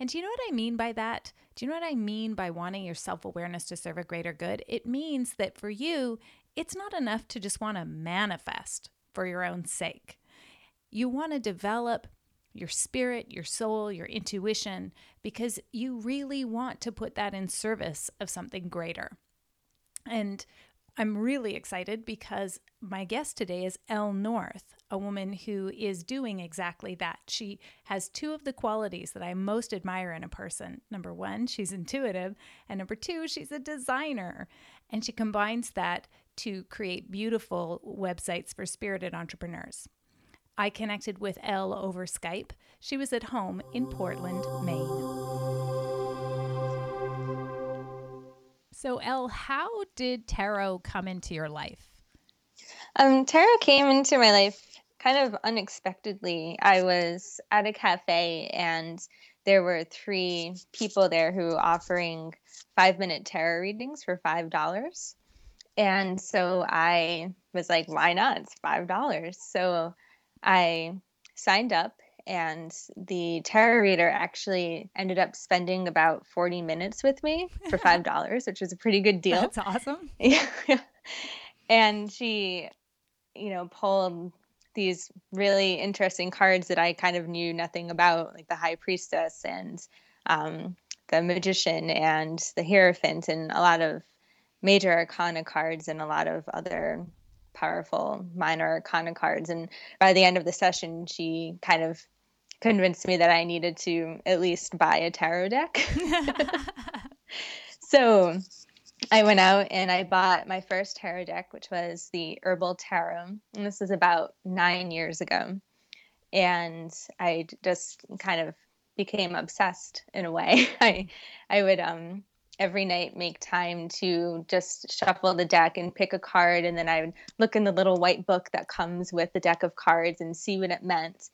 And do you know what I mean by that? Do you know what I mean by wanting your self awareness to serve a greater good? It means that for you, it's not enough to just want to manifest for your own sake. You want to develop your spirit, your soul, your intuition, because you really want to put that in service of something greater. And I'm really excited because my guest today is Elle North, a woman who is doing exactly that. She has two of the qualities that I most admire in a person. Number one, she's intuitive, and number two, she's a designer. And she combines that to create beautiful websites for spirited entrepreneurs. I connected with Elle over Skype. She was at home in Portland, Maine. So, Elle, how did tarot come into your life? Um, tarot came into my life kind of unexpectedly. I was at a cafe and there were three people there who offering five minute tarot readings for five dollars. And so I was like, why not? It's five dollars. So I signed up and the tarot reader actually ended up spending about 40 minutes with me for five dollars which was a pretty good deal that's awesome yeah and she you know pulled these really interesting cards that i kind of knew nothing about like the high priestess and um, the magician and the hierophant and a lot of major arcana cards and a lot of other powerful minor arcana cards and by the end of the session she kind of convinced me that I needed to at least buy a tarot deck. so I went out and I bought my first tarot deck, which was the Herbal Tarot. And this is about nine years ago. And I just kind of became obsessed in a way. I I would um every night make time to just shuffle the deck and pick a card and then I would look in the little white book that comes with the deck of cards and see what it meant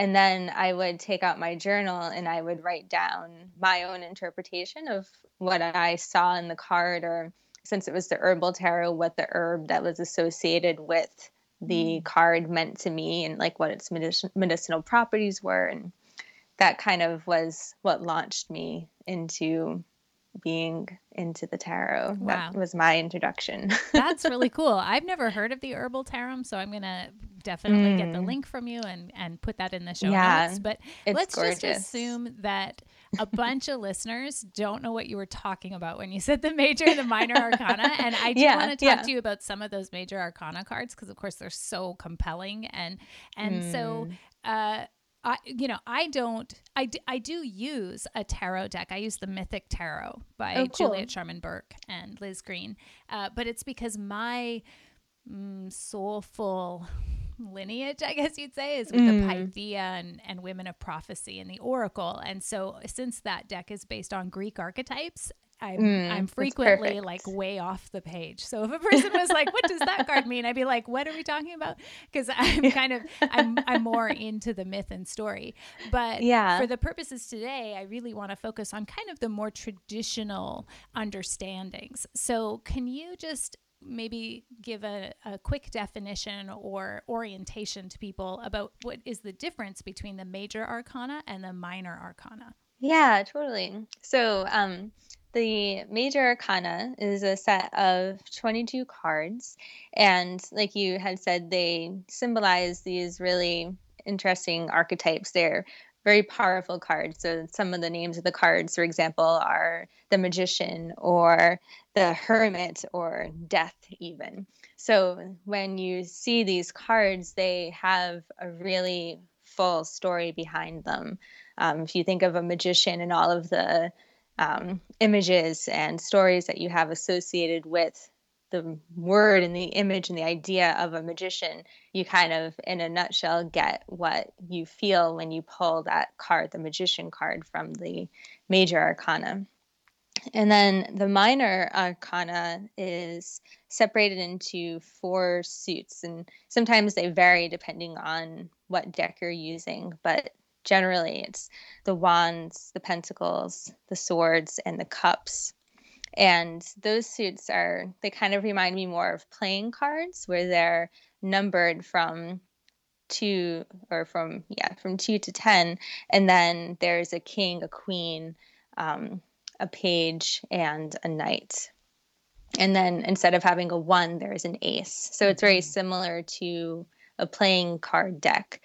and then I would take out my journal and I would write down my own interpretation of what I saw in the card, or since it was the herbal tarot, what the herb that was associated with the mm. card meant to me and like what its medicinal properties were. And that kind of was what launched me into being into the tarot. Wow. That was my introduction. That's really cool. I've never heard of the herbal tarot, so I'm going to definitely mm. get the mm. link from you and and put that in the show yeah, notes. But let's gorgeous. just assume that a bunch of listeners don't know what you were talking about when you said the major and the minor arcana. And I do yeah, want to talk yeah. to you about some of those major arcana cards because, of course, they're so compelling. And and mm. so. Uh, I, you know, I don't, I, d- I do use a tarot deck. I use the Mythic Tarot by oh, cool. Juliet Sharman Burke and Liz Greene. Uh, but it's because my mm, soulful lineage, I guess you'd say, is with mm. the Pythia and, and women of prophecy and the oracle. And so, since that deck is based on Greek archetypes, I'm, mm, I'm frequently like way off the page. So if a person was like, "What does that card mean?" I'd be like, "What are we talking about?" Because I'm kind of I'm I'm more into the myth and story. But yeah, for the purposes today, I really want to focus on kind of the more traditional understandings. So can you just maybe give a, a quick definition or orientation to people about what is the difference between the major arcana and the minor arcana. Yeah, totally. So, um, the major arcana is a set of 22 cards. And like you had said, they symbolize these really interesting archetypes. They're very powerful cards. So some of the names of the cards, for example, are the magician or the hermit or death, even. So when you see these cards, they have a really full story behind them. Um, if you think of a magician and all of the um, images and stories that you have associated with the word and the image and the idea of a magician, you kind of, in a nutshell, get what you feel when you pull that card, the magician card from the major arcana. and then the minor arcana is separated into four suits, and sometimes they vary depending on what deck you're using, but generally it's the wands, the pentacles, the swords, and the cups. And those suits are, they kind of remind me more of playing cards where they're numbered from two or from, yeah, from two to 10. And then there's a king, a queen, um, a page, and a knight. And then instead of having a one, there's an ace. So it's very mm-hmm. similar to a playing card deck.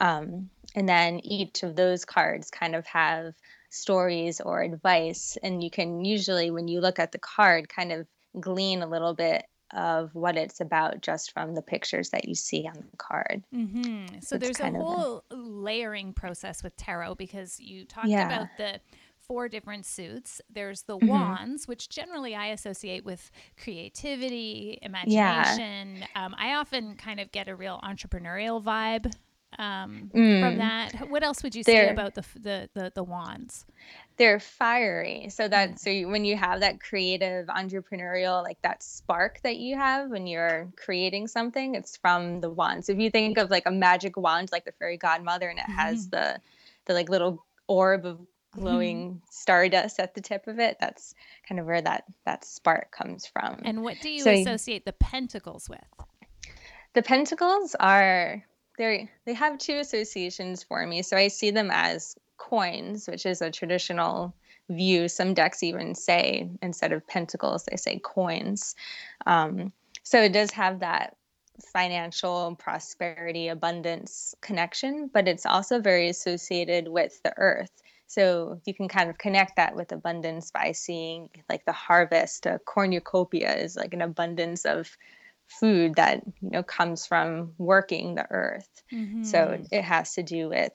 Um, and then each of those cards kind of have stories or advice. And you can usually, when you look at the card, kind of glean a little bit of what it's about just from the pictures that you see on the card. Mm-hmm. So, so there's a whole a... layering process with tarot because you talked yeah. about the four different suits. There's the mm-hmm. wands, which generally I associate with creativity, imagination. Yeah. Um, I often kind of get a real entrepreneurial vibe um, mm. from that. What else would you say they're, about the, the, the the wands? They're fiery. So that mm. so you, when you have that creative entrepreneurial like that spark that you have when you're creating something, it's from the wands. So if you think of like a magic wand, like the fairy godmother, and it mm. has mm-hmm. the the like little orb of glowing mm-hmm. stardust at the tip of it that's kind of where that that spark comes from and what do you so, associate the pentacles with the pentacles are they they have two associations for me so i see them as coins which is a traditional view. Some decks even say instead of pentacles they say coins. Um, so it does have that financial prosperity abundance connection but it's also very associated with the earth. So you can kind of connect that with abundance by seeing like the harvest. A cornucopia is like an abundance of food that you know comes from working the earth. Mm-hmm. So it has to do with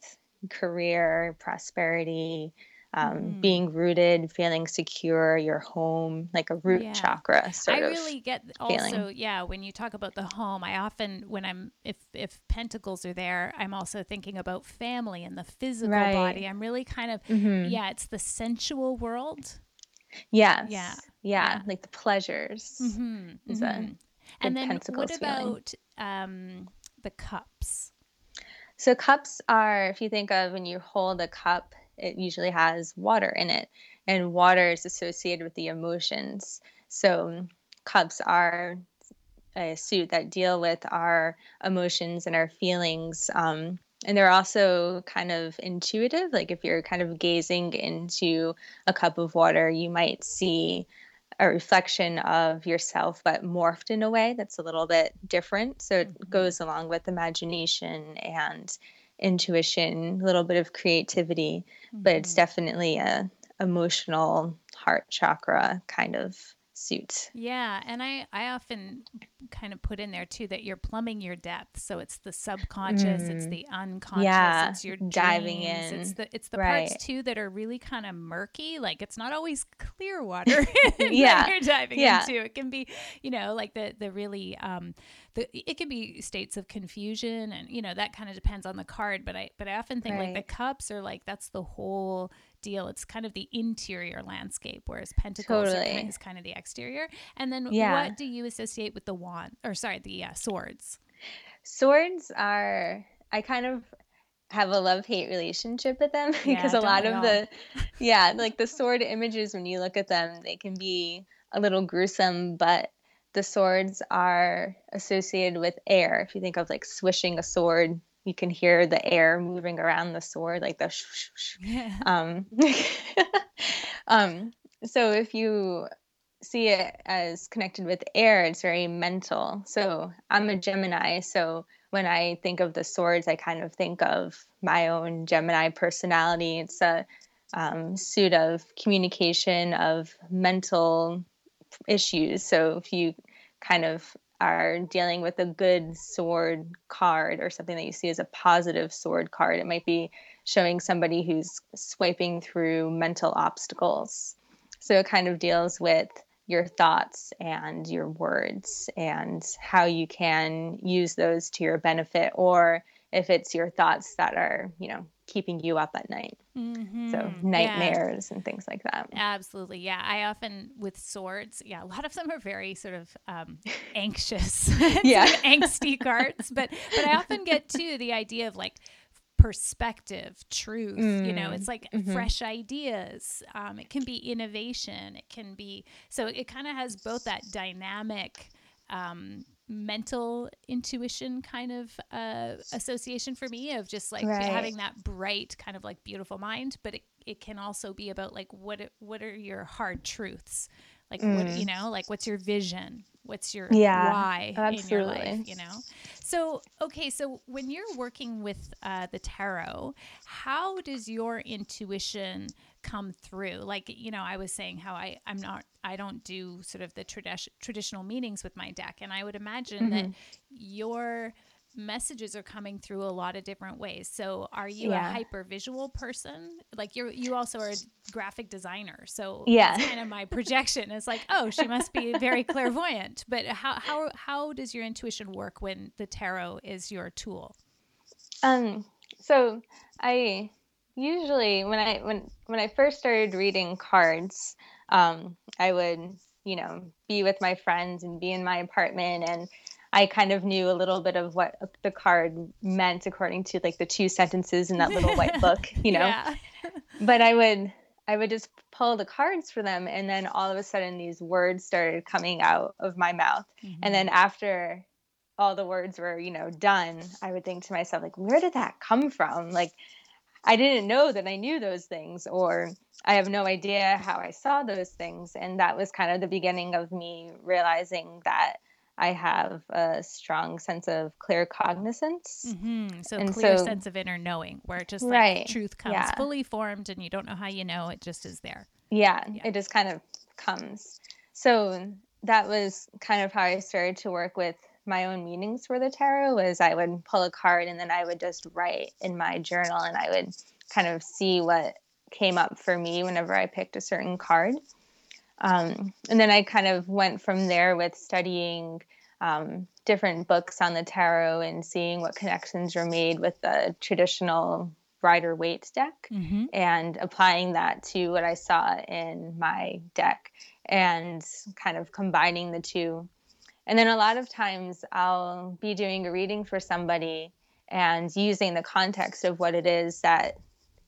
career, prosperity, um, mm. being rooted, feeling secure, your home, like a root yeah. chakra. Sort I really get also, feeling. yeah. When you talk about the home, I often, when I'm, if if pentacles are there, I'm also thinking about family and the physical right. body. I'm really kind of, mm-hmm. yeah, it's the sensual world. Yes. Yeah. Yeah. Like the pleasures. Mm-hmm. Is mm-hmm. And then what about um, the cups? So cups are, if you think of when you hold a cup, it usually has water in it, and water is associated with the emotions. So cups are a suit that deal with our emotions and our feelings. Um, and they're also kind of intuitive. Like if you're kind of gazing into a cup of water, you might see a reflection of yourself, but morphed in a way that's a little bit different. So it mm-hmm. goes along with imagination and intuition, a little bit of creativity, mm-hmm. but it's mm-hmm. definitely a emotional heart chakra kind of suit. Yeah, and I I often kind of put in there too that you're plumbing your depth. So it's the subconscious, mm. it's the unconscious, yeah, it's your diving in. It's the it's the right. parts too that are really kind of murky. Like it's not always clear water yeah. you're diving yeah. into. It can be, you know, like the the really um the it can be states of confusion and you know that kind of depends on the card but i but i often think right. like the cups are like that's the whole deal it's kind of the interior landscape whereas pentacles totally. kind, is kind of the exterior and then yeah. what do you associate with the wand or sorry the uh, swords swords are i kind of have a love hate relationship with them because yeah, a lot of the yeah like the sword images when you look at them they can be a little gruesome but the swords are associated with air. If you think of like swishing a sword, you can hear the air moving around the sword, like the. Sh- sh- yeah. Um, um, so if you see it as connected with air, it's very mental. So I'm a Gemini, so when I think of the swords, I kind of think of my own Gemini personality. It's a um, suit of communication, of mental issues. So if you kind of are dealing with a good sword card or something that you see as a positive sword card, it might be showing somebody who's swiping through mental obstacles. So it kind of deals with your thoughts and your words and how you can use those to your benefit or if it's your thoughts that are, you know, keeping you up at night. Mm-hmm. So nightmares yeah. and things like that. Absolutely. Yeah. I often, with swords, yeah, a lot of them are very sort of um, anxious, yeah. angsty cards. But, but I often get to the idea of like, perspective, truth. Mm. You know, it's mm, like mm-hmm. fresh ideas. Um, it can be innovation. It can be so. It kind of has both that dynamic um, mental intuition kind of uh, association for me of just like right. having that bright kind of like beautiful mind but it, it can also be about like what what are your hard truths like mm. what you know like what's your vision what's your yeah, why absolutely. in your life you know so okay so when you're working with uh, the tarot how does your intuition come through. Like you know i was saying how i i'm not i don't do sort of the tradi- traditional meanings with my deck. And i would imagine mm-hmm. that your messages are coming through a lot of different ways. So are you yeah. a hyper visual person? Like you're you also are a graphic designer. So yeah. kind of my projection. Is like oh she must be very clairvoyant. But how how how does your intuition work when the tarot is your tool? Um so i usually when I when when I first started reading cards, um, I would you know be with my friends and be in my apartment and I kind of knew a little bit of what the card meant according to like the two sentences in that little white book, you know. Yeah. but I would I would just pull the cards for them and then all of a sudden these words started coming out of my mouth. Mm-hmm. And then after all the words were, you know, done, I would think to myself like where did that come from? Like I didn't know that I knew those things, or I have no idea how I saw those things. And that was kind of the beginning of me realizing that I have a strong sense of claircognizance. Mm-hmm. So and clear so, sense of inner knowing, where it just like right, truth comes yeah. fully formed, and you don't know how you know it just is there. Yeah, yeah, it just kind of comes. So that was kind of how I started to work with my own meanings for the tarot was I would pull a card and then I would just write in my journal and I would kind of see what came up for me whenever I picked a certain card. Um, and then I kind of went from there with studying um, different books on the tarot and seeing what connections were made with the traditional Rider Waite deck mm-hmm. and applying that to what I saw in my deck and kind of combining the two and then a lot of times I'll be doing a reading for somebody and using the context of what it is that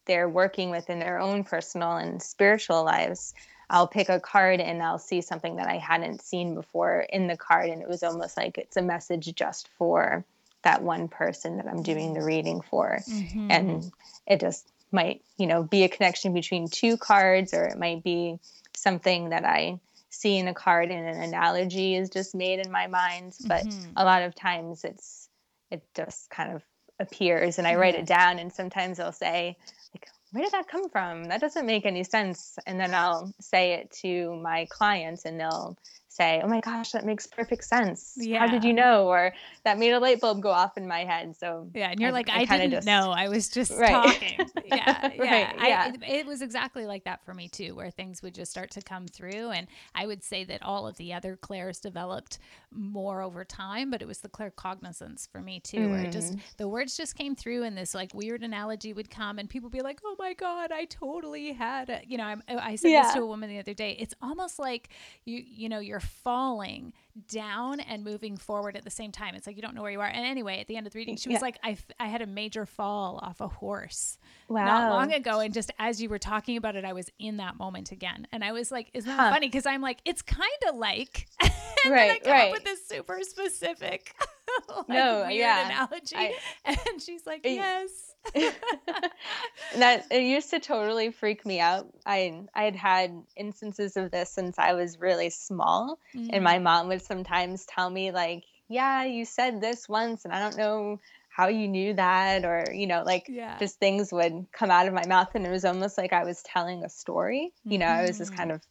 they're working with in their own personal and spiritual lives. I'll pick a card and I'll see something that I hadn't seen before in the card. And it was almost like it's a message just for that one person that I'm doing the reading for. Mm-hmm. And it just might, you know, be a connection between two cards or it might be something that I seeing a card and an analogy is just made in my mind but mm-hmm. a lot of times it's it just kind of appears and i write it down and sometimes i'll say like where did that come from? That doesn't make any sense. And then i'll say it to my clients and they'll say, "Oh my gosh, that makes perfect sense. Yeah. How did you know?" Or that made a light bulb go off in my head. So yeah, and you're I, like, "I, I didn't just... know. I was just right. talking." yeah, yeah. right, yeah. I, it, was exactly like that for me too, where things would just start to come through, and I would say that all of the other clairs developed more over time, but it was the claircognizance for me too, mm. where it just the words just came through, and this like weird analogy would come, and people be like, "Oh my god, I totally had it." You know, I, I said yeah. this to a woman the other day. It's almost like you, you know, you're falling down and moving forward at the same time. It's like you don't know where you are. And anyway, at the end of the reading, she was yeah. like, I, f- I had a major fall off a horse wow. not long ago. And just as you were talking about it, I was in that moment again. And I was like, isn't that huh. funny? Because I'm like, it's kind of like, and right, then I come right. up with this super specific like no, weird yeah. analogy. I, and she's like, yes. that it used to totally freak me out. I I had had instances of this since I was really small, mm-hmm. and my mm. mom would sometimes tell me like, "Yeah, you said this once, and I don't know how you knew that," or you know, like yeah. just things would come out of my mouth, and it was almost like I was telling a story. You know, mm-hmm. I was just kind mm. of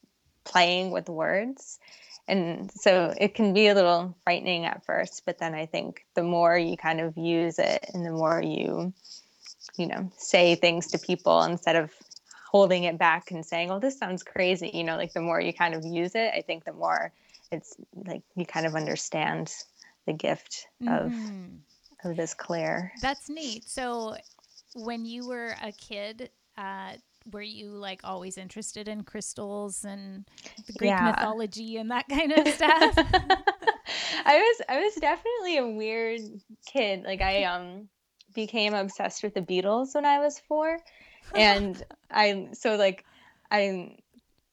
playing with words and so it can be a little frightening at first but then i think the more you kind of use it and the more you you know say things to people instead of holding it back and saying oh this sounds crazy you know like the more you kind of use it i think the more it's like you kind of understand the gift of mm-hmm. of this clair that's neat so when you were a kid, uh, were you like always interested in crystals and the Greek yeah. mythology and that kind of stuff? I was I was definitely a weird kid. Like I um became obsessed with the Beatles when I was 4 and I so like I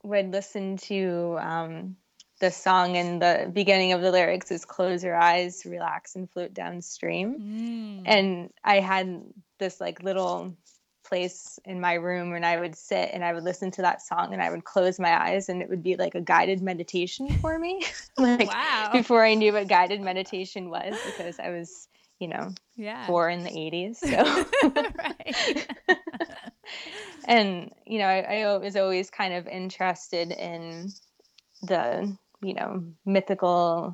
would listen to um the song and the beginning of the lyrics is close your eyes, relax and float downstream. Mm. And I had this like little place in my room and I would sit and I would listen to that song and I would close my eyes and it would be like a guided meditation for me. like wow. before I knew what guided meditation was because I was, you know, yeah. four in the 80s. So and you know, I, I was always kind of interested in the, you know, mythical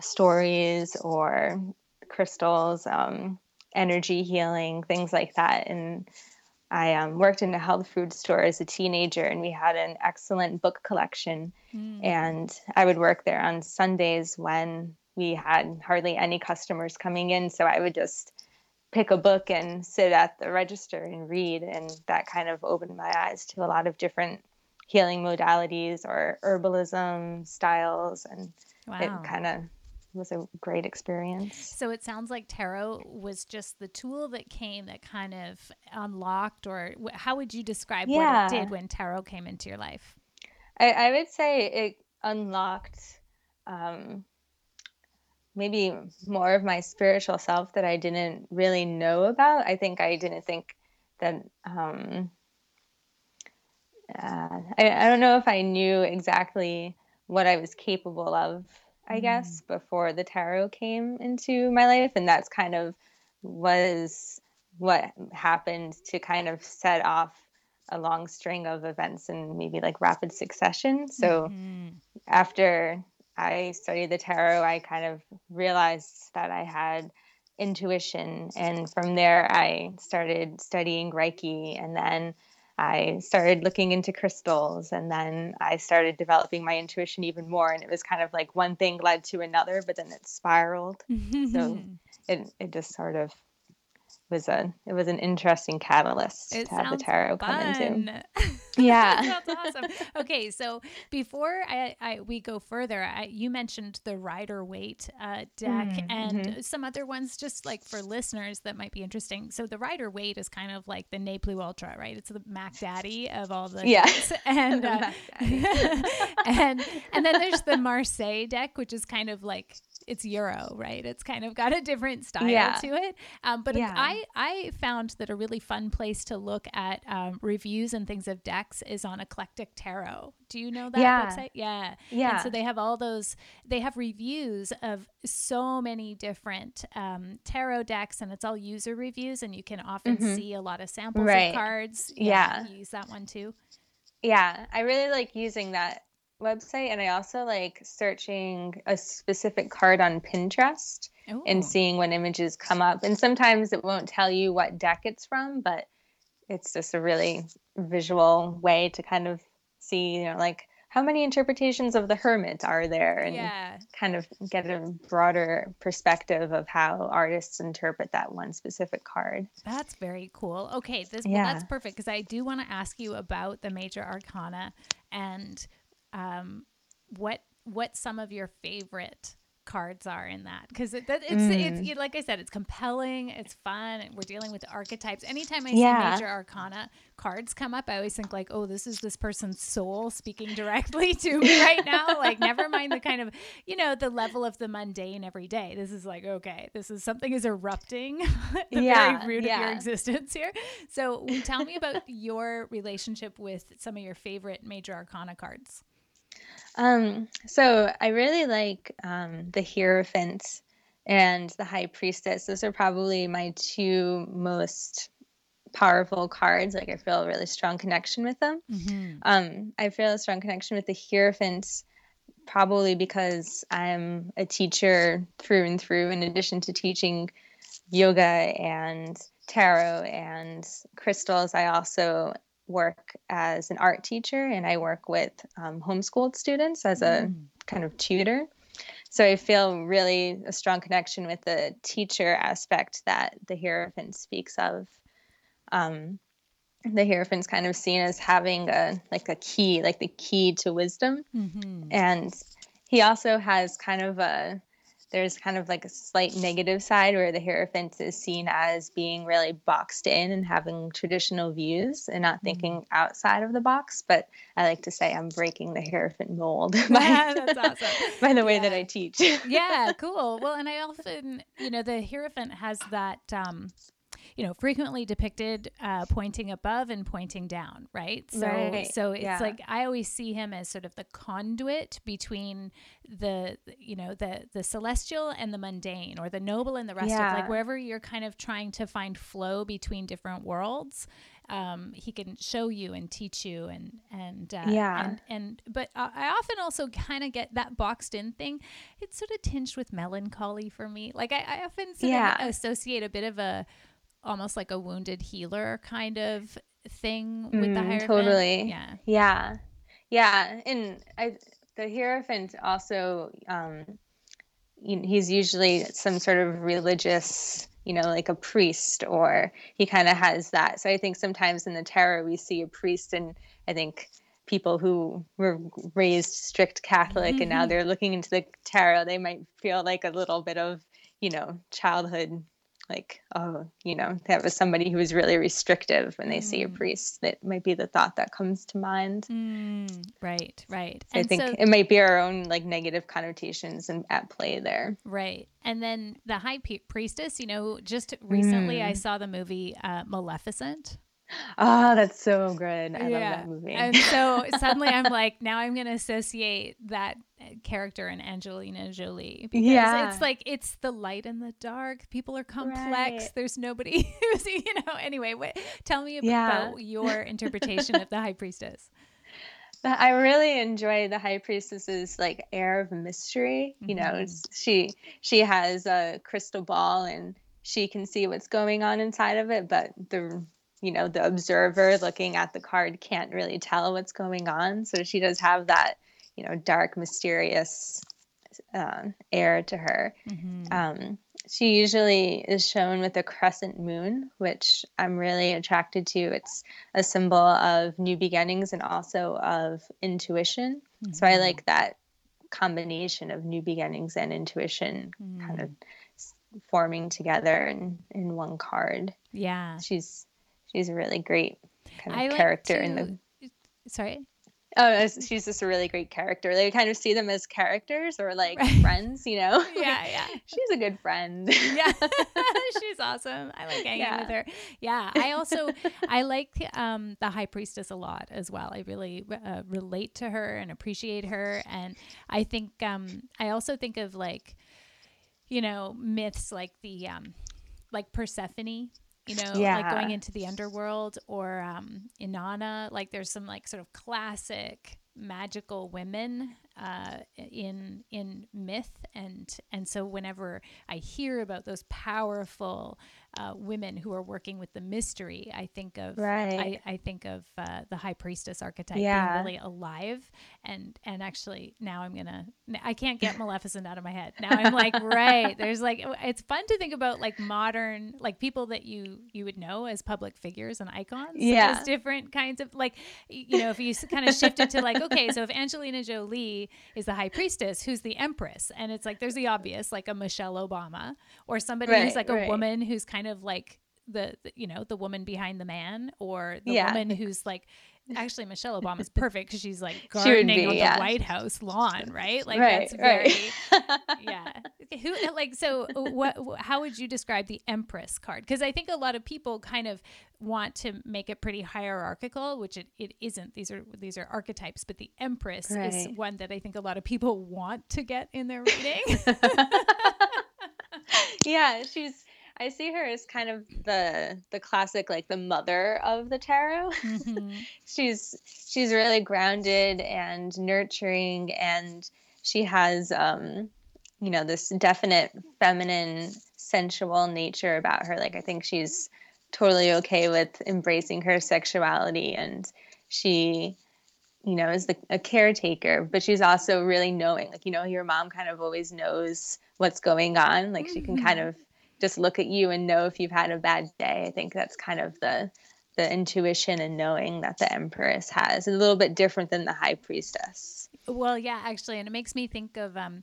stories or crystals, um, energy healing, things like that. And I um, worked in a health food store as a teenager, and we had an excellent book collection. Mm. And I would work there on Sundays when we had hardly any customers coming in. So I would just pick a book and sit at the register and read. And that kind of opened my eyes to a lot of different healing modalities or herbalism styles. And wow. it kind of was a great experience. So it sounds like tarot was just the tool that came that kind of unlocked, or how would you describe yeah. what it did when tarot came into your life? I, I would say it unlocked um, maybe more of my spiritual self that I didn't really know about. I think I didn't think that. Um, uh, I, I don't know if I knew exactly what I was capable of I guess, mm. before the tarot came into my life. And that's kind of was what happened to kind of set off a long string of events in maybe like rapid succession. So mm-hmm. after I studied the tarot, I kind of realized that I had intuition. And from there, I started studying Reiki and then I started looking into crystals and then I started developing my intuition even more. And it was kind of like one thing led to another, but then it spiraled. so it, it just sort of was a it was an interesting catalyst it to have the tarot fun. come into. Yeah, that's awesome. Okay, so before I, I we go further, I, you mentioned the Rider Waite uh, deck mm, and mm-hmm. some other ones, just like for listeners that might be interesting. So the Rider Waite is kind of like the Ne Ultra, right? It's the Mac Daddy of all the yeah, and uh, and and then there's the Marseille deck, which is kind of like it's euro right it's kind of got a different style yeah. to it um, but yeah. i i found that a really fun place to look at um, reviews and things of decks is on Aeclectic Tarot do you know that yeah. website yeah yeah and so they have all those they have reviews of so many different um, tarot decks and it's all user reviews and you can often mm-hmm. see a lot of samples right. of cards yeah, yeah. use that one too yeah i really like using that website and I also like searching a specific card on Pinterest Ooh. and seeing when images come up. And sometimes it won't tell you what deck it's from, but it's just a really visual way to kind of see, you know, like how many interpretations of the hermit are there and yeah. kind of get a broader perspective of how artists interpret that one specific card. That's very cool. Okay, this yeah. well, that's perfect because I do want to ask you about the major arcana and um, what what some of your favorite cards are in that because it, it's, mm. it's like I said, it's compelling, it's fun. We're dealing with archetypes. Anytime I yeah. see major arcana cards come up, I always think like, oh, this is this person's soul speaking directly to me right now. like, never mind the kind of you know the level of the mundane every day. This is like okay, this is something is erupting the yeah, very root yeah. of your existence here. So, tell me about your relationship with some of your favorite major arcana cards. Um, so I really like um, the Hierophant and the High Priestess. Those are probably my two most powerful cards. Like I feel a really strong connection with them. Mm-hmm. Um, I feel a strong connection with the Hierophant probably because I'm a teacher through and through. In addition to teaching yoga and tarot and crystals, I also work as an art teacher and I work with um, homeschooled students as a mm. kind of tutor. So I feel really a strong connection with the teacher aspect that the Hierophant speaks of. um, the hierophant's kind of seen as having a like a key, like the key to wisdom, mm-hmm. and he also has kind of a there's kind of like a slight negative side where the Hierophant is seen as being really boxed in and having traditional views and not mm-hmm. thinking outside of the box. But I like to say I'm breaking the Hierophant mold by, yeah, that's awesome. by the way yeah. that I teach. yeah, cool. Well, and I often, you know, the Hierophant has that um, you know, frequently depicted uh, pointing above and pointing down, right? So, right. so it's yeah. like I always see him as sort of the conduit between the, you know, the the celestial and the mundane, or the noble and the rustic. Yeah. Like wherever you're kind of trying to find flow between different worlds, um, he can show you and teach you and and uh, yeah and, and but I often also kind of get that boxed in thing. It's sort of tinged with melancholy for me. Like I, I often sort yeah. of associate a bit of a almost like a wounded healer kind of thing with mm, the hierophant. Totally. Yeah. Yeah. Yeah. And I, the hierophant also, um, he's usually some sort of religious, you know, like a priest, or he kind of has that. So I think sometimes in the tarot we see a priest, and I think people who were raised strict Catholic mm-hmm. and now mm-hmm. they're looking into the tarot, they might feel like a little bit of, you know, childhood like oh you know that was somebody who was really restrictive when they mm. see a mm. priest that might be the thought that comes to mind mm, right right so i think so, it might be our own like negative connotations and at play there right and then the high priestess you know just recently mm. i saw the movie uh, maleficent Oh, that's so good. I love that movie. And so suddenly I'm like, now I'm going to associate that uh, character in Angelina Jolie. Because yeah. it's like, it's the light and the dark. People are complex. Right. There's nobody who's, you know, anyway, what, tell me about yeah. your interpretation of the high priestess. I really enjoy the high priestess's like air of mystery. Mm-hmm. You know, mm-hmm. she she has a crystal ball and she can see what's going on inside of it, but the you know the observer looking at the card can't really tell what's going on so she does have that you know dark mysterious uh, air to her mm-hmm. um, she usually is shown with a crescent moon which i'm really attracted to it's a symbol of new beginnings and also of intuition mm-hmm. so i mm-hmm. like that combination of new beginnings and intuition mm-hmm. kind of forming together in in one card yeah she's she's a really great kind of I character like to, in the. Sorry. Oh, she's just a really great character. They kind of see them as characters or like right. friends, you know? Yeah, yeah. she's a good friend. yeah, she's awesome. I like hanging yeah. with her. Yeah, I also I like um, the high priestess a lot as well. I really uh, relate to her and appreciate her, and I think um, I also think of like, you know, myths like the um, like Persephone you know, yeah. like going into the underworld or um, Inanna. Like there's some like sort of classic magical women uh, in in myth and and so whenever I hear about those powerful uh, women who are working with the mystery, I think of right. I, I think of uh, the high priestess archetype yeah. being really alive and and actually now I'm gonna I can't get Maleficent out of my head. Now I'm like right there's like it's fun to think about like modern like people that you you would know as public figures and icons. Yeah, different kinds of like you know if you kind of shift it to like okay so if Angelina Jolie is the high priestess who's the empress and it's like there's the obvious like a Michelle Obama or somebody right, who's like a woman who's kind of like the, the, you know the woman behind the man or the yeah. woman who's like actually Michelle Obama's perfect because she's like gardening be, on yeah. the White House lawn, right? Like right, that's very right. yeah. Who uh, like so? Uh, what? How would you describe the Empress card? Because I think a lot of people kind of want to make it pretty hierarchical, which it, it isn't. These are these are archetypes, but the Empress right. is one that I think a lot of people want to get in their reading. yeah, she's I see her as kind of the the classic like the mother of the tarot. Mm-hmm. she's she's really grounded and nurturing and she has um you know this definite feminine sensual nature about her like I think she's totally okay with embracing her sexuality and she you know is the, a caretaker but she's also really knowing like you know your mom kind of always knows what's going on like she can kind mm-hmm. of just look at you and know if you've had a bad day. I think that's kind of the the intuition and knowing that the empress has a little bit different than the high priestess. Well, yeah, actually, and it makes me think of um,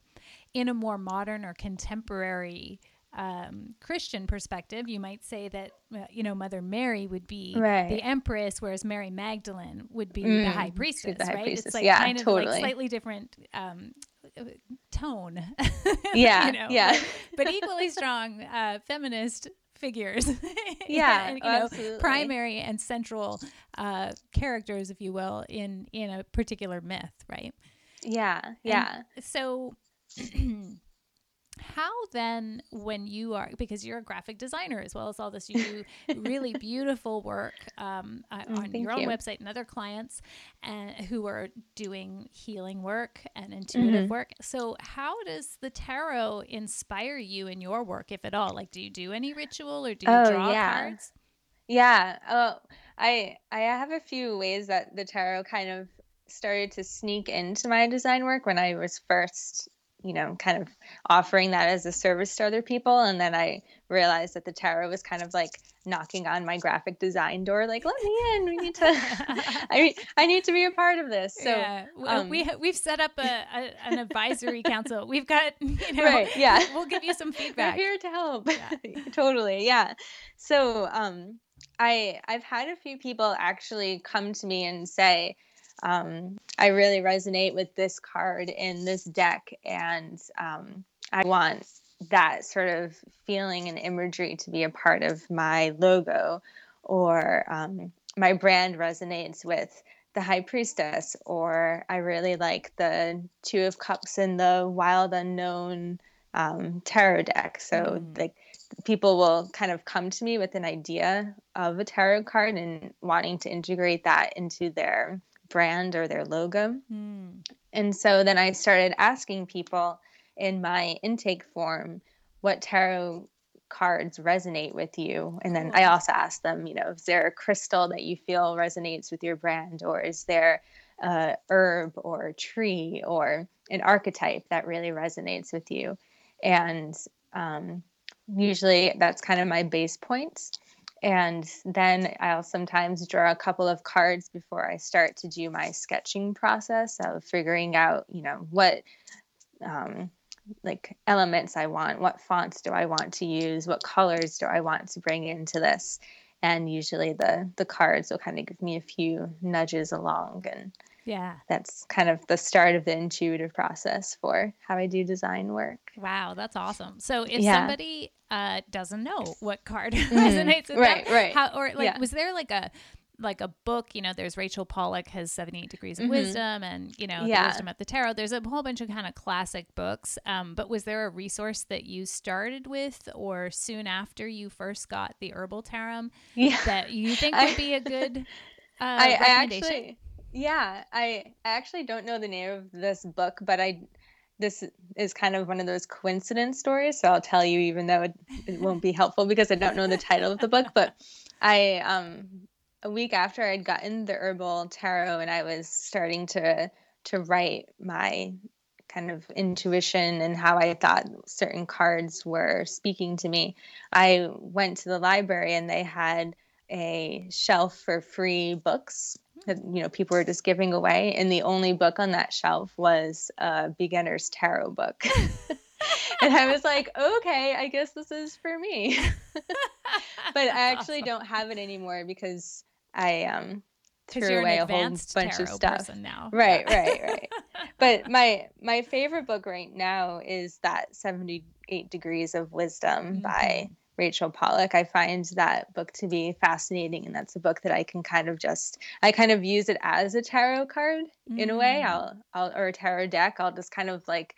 in a more modern or contemporary um, Christian perspective, you might say that uh, you know Mother Mary would be right. the empress, whereas Mary Magdalene would be mm, the high priestess, the high right? Priestess. It's like yeah, kind of totally. like slightly different um, tone. Yeah, you know? yeah, but, but equally strong uh, feminist figures. yeah, and, you know, absolutely. primary and central uh, characters, if you will, in in a particular myth, right? Yeah, yeah. And so. how then when you are because you're a graphic designer as well as all this you do really beautiful work um, mm, on your own you. website and other clients and who are doing healing work and intuitive mm-hmm. work so how does the tarot inspire you in your work if at all like do you do any ritual or do you oh, draw yeah. cards yeah oh i i have a few ways that the tarot kind of started to sneak into my design work when i was first you know, kind of offering that as a service to other people. And then I realized that the tarot was kind of like knocking on my graphic design door, like, let me in. We need to, I, mean I need to be a part of this. So yeah. um, we, we've set up a, a an advisory council. We've got, you know, right, yeah. we'll give you some feedback. We're here to help. Yeah. totally. Yeah. So, um, I, I've had a few people actually come to me and say, um, I really resonate with this card in this deck, and um, I want that sort of feeling and imagery to be a part of my logo, or um, my brand resonates with the High Priestess, or I really like the Two of Cups and the Wild Unknown um, tarot deck. So, mm. like, people will kind of come to me with an idea of a tarot card and wanting to integrate that into their brand or their logo. Mm. And so then I started asking people in my intake form what tarot cards resonate with you. And then I also asked them, you know, is there a crystal that you feel resonates with your brand, or is there a herb or a tree or an archetype that really resonates with you? And um, usually that's kind of my base points and then I'll sometimes draw a couple of cards before I start to do my sketching process of figuring out, you know, what um, like elements I want, what fonts do I want to use, what colors do I want to bring into this, and usually the the cards will kind of give me a few nudges along and yeah. That's kind of the start of the intuitive process for how I do design work. Wow, that's awesome. So if yeah. somebody uh, doesn't know what card mm-hmm. resonates with right, them, right. How, or like, yeah. was there like a like a book, you know, there's Rachel Pollack has 78 degrees of mm-hmm. wisdom and, you know, yeah. the wisdom of the tarot. There's a whole bunch of kind of classic books. Um, but was there a resource that you started with or soon after you first got the herbal tarot yeah. that you think would be a good uh, I, I actually yeah, I I actually don't know the name of this book, but I this is kind of one of those coincidence stories, so I'll tell you even though it, it won't be helpful because I don't know the title of the book, but I um a week after I'd gotten the herbal tarot and I was starting to to write my kind of intuition and how I thought certain cards were speaking to me, I went to the library and they had a shelf for free books that you know people were just giving away and the only book on that shelf was a beginner's tarot book. And i was like okay i guess this is for me. But i actually don't have it anymore because i um threw away a whole bunch of stuff. now. Right right right. But my my favorite book right now is that 78 degrees of wisdom mm-hmm. by Rachel Pollack. I find that book to be fascinating, and that's a book that I can kind of just I kind of use it as a tarot card mm. in a way. Mm. I'll I'll or a tarot deck. I'll just kind of like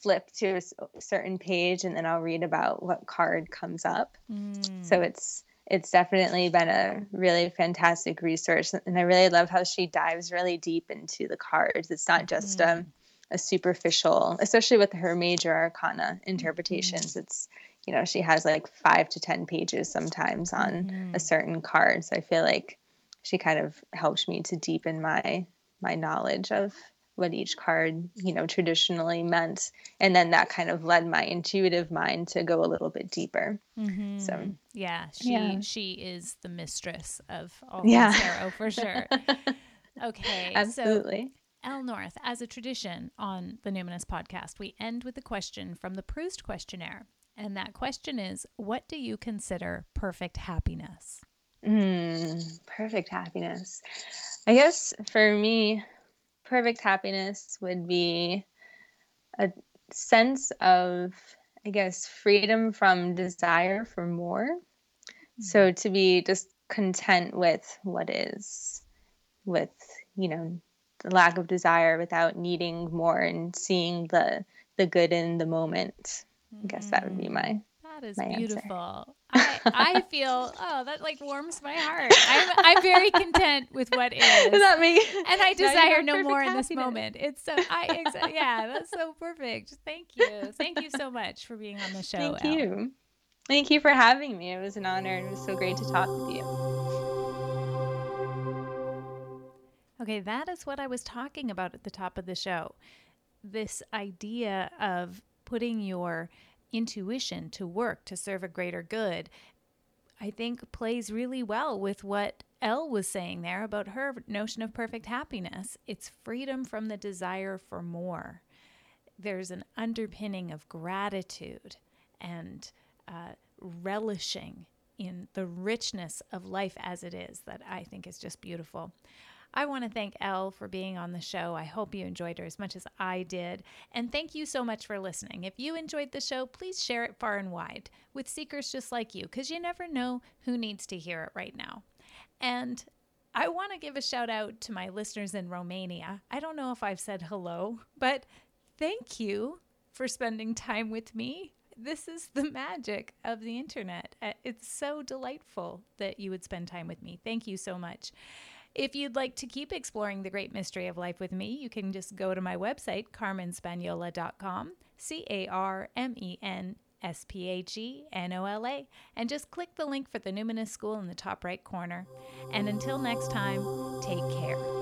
flip to a certain page, and then I'll read about what card comes up. Mm. So it's it's definitely been a really fantastic resource, and I really love how she dives really deep into the cards. It's not just mm. um, a superficial, especially with her major arcana interpretations. Mm. It's you know she has like five to ten pages sometimes on mm-hmm. a certain card so i feel like she kind of helps me to deepen my my knowledge of what each card, you know, traditionally meant. And then that kind of led my intuitive mind to go a little bit deeper. Mm-hmm. So yeah, she yeah. she is the mistress of all yeah. tarot for sure. okay. Absolutely. So Elle North, as a tradition on the Numinous podcast, we end with a question from the Proust questionnaire. And that question is What do you consider perfect happiness? Mm, perfect happiness. I guess for me, perfect happiness would be a sense of, I guess, freedom from desire for more. Mm-hmm. So to be just content with what is, with, you know, the lack of desire without needing more and seeing the the good in the moment. I guess that would be my that is beautiful. I, I feel oh that like warms my heart. I'm I'm very content with what is. Does that mean? And I desire no more in this moment. It's so I exa- yeah that's so perfect. Thank you, thank you so much for being on the show. Thank Elle. you, thank you for having me. It was an honor. It was so great to talk with you. Okay, that is what I was talking about at the top of the show. This idea of putting your intuition to work to serve a greater good, I think plays really well with what Elle was saying there about her notion of perfect happiness. It's freedom from the desire for more. There's an underpinning of gratitude and uh, relishing in the richness of life as it is that I think is just beautiful. I want to thank Elle for being on the show. I hope you enjoyed her as much as I did. And thank you so much for listening. If you enjoyed the show, please share it far and wide with seekers just like you, because you never know who needs to hear it right now. And I want to give a shout out to my listeners in Romania. I don't know if I've said hello, but thank you for spending time with me. This is the magic of the internet. Uh, it's so delightful that you would spend time with me. Thank you so much. If you'd like to keep exploring the great mystery of life with me, you can just go to my website, carmenspagnola.com, C A R M E N S P A G N O L A, and just click the link for the Numinous School in the top right corner. And until next time, take care.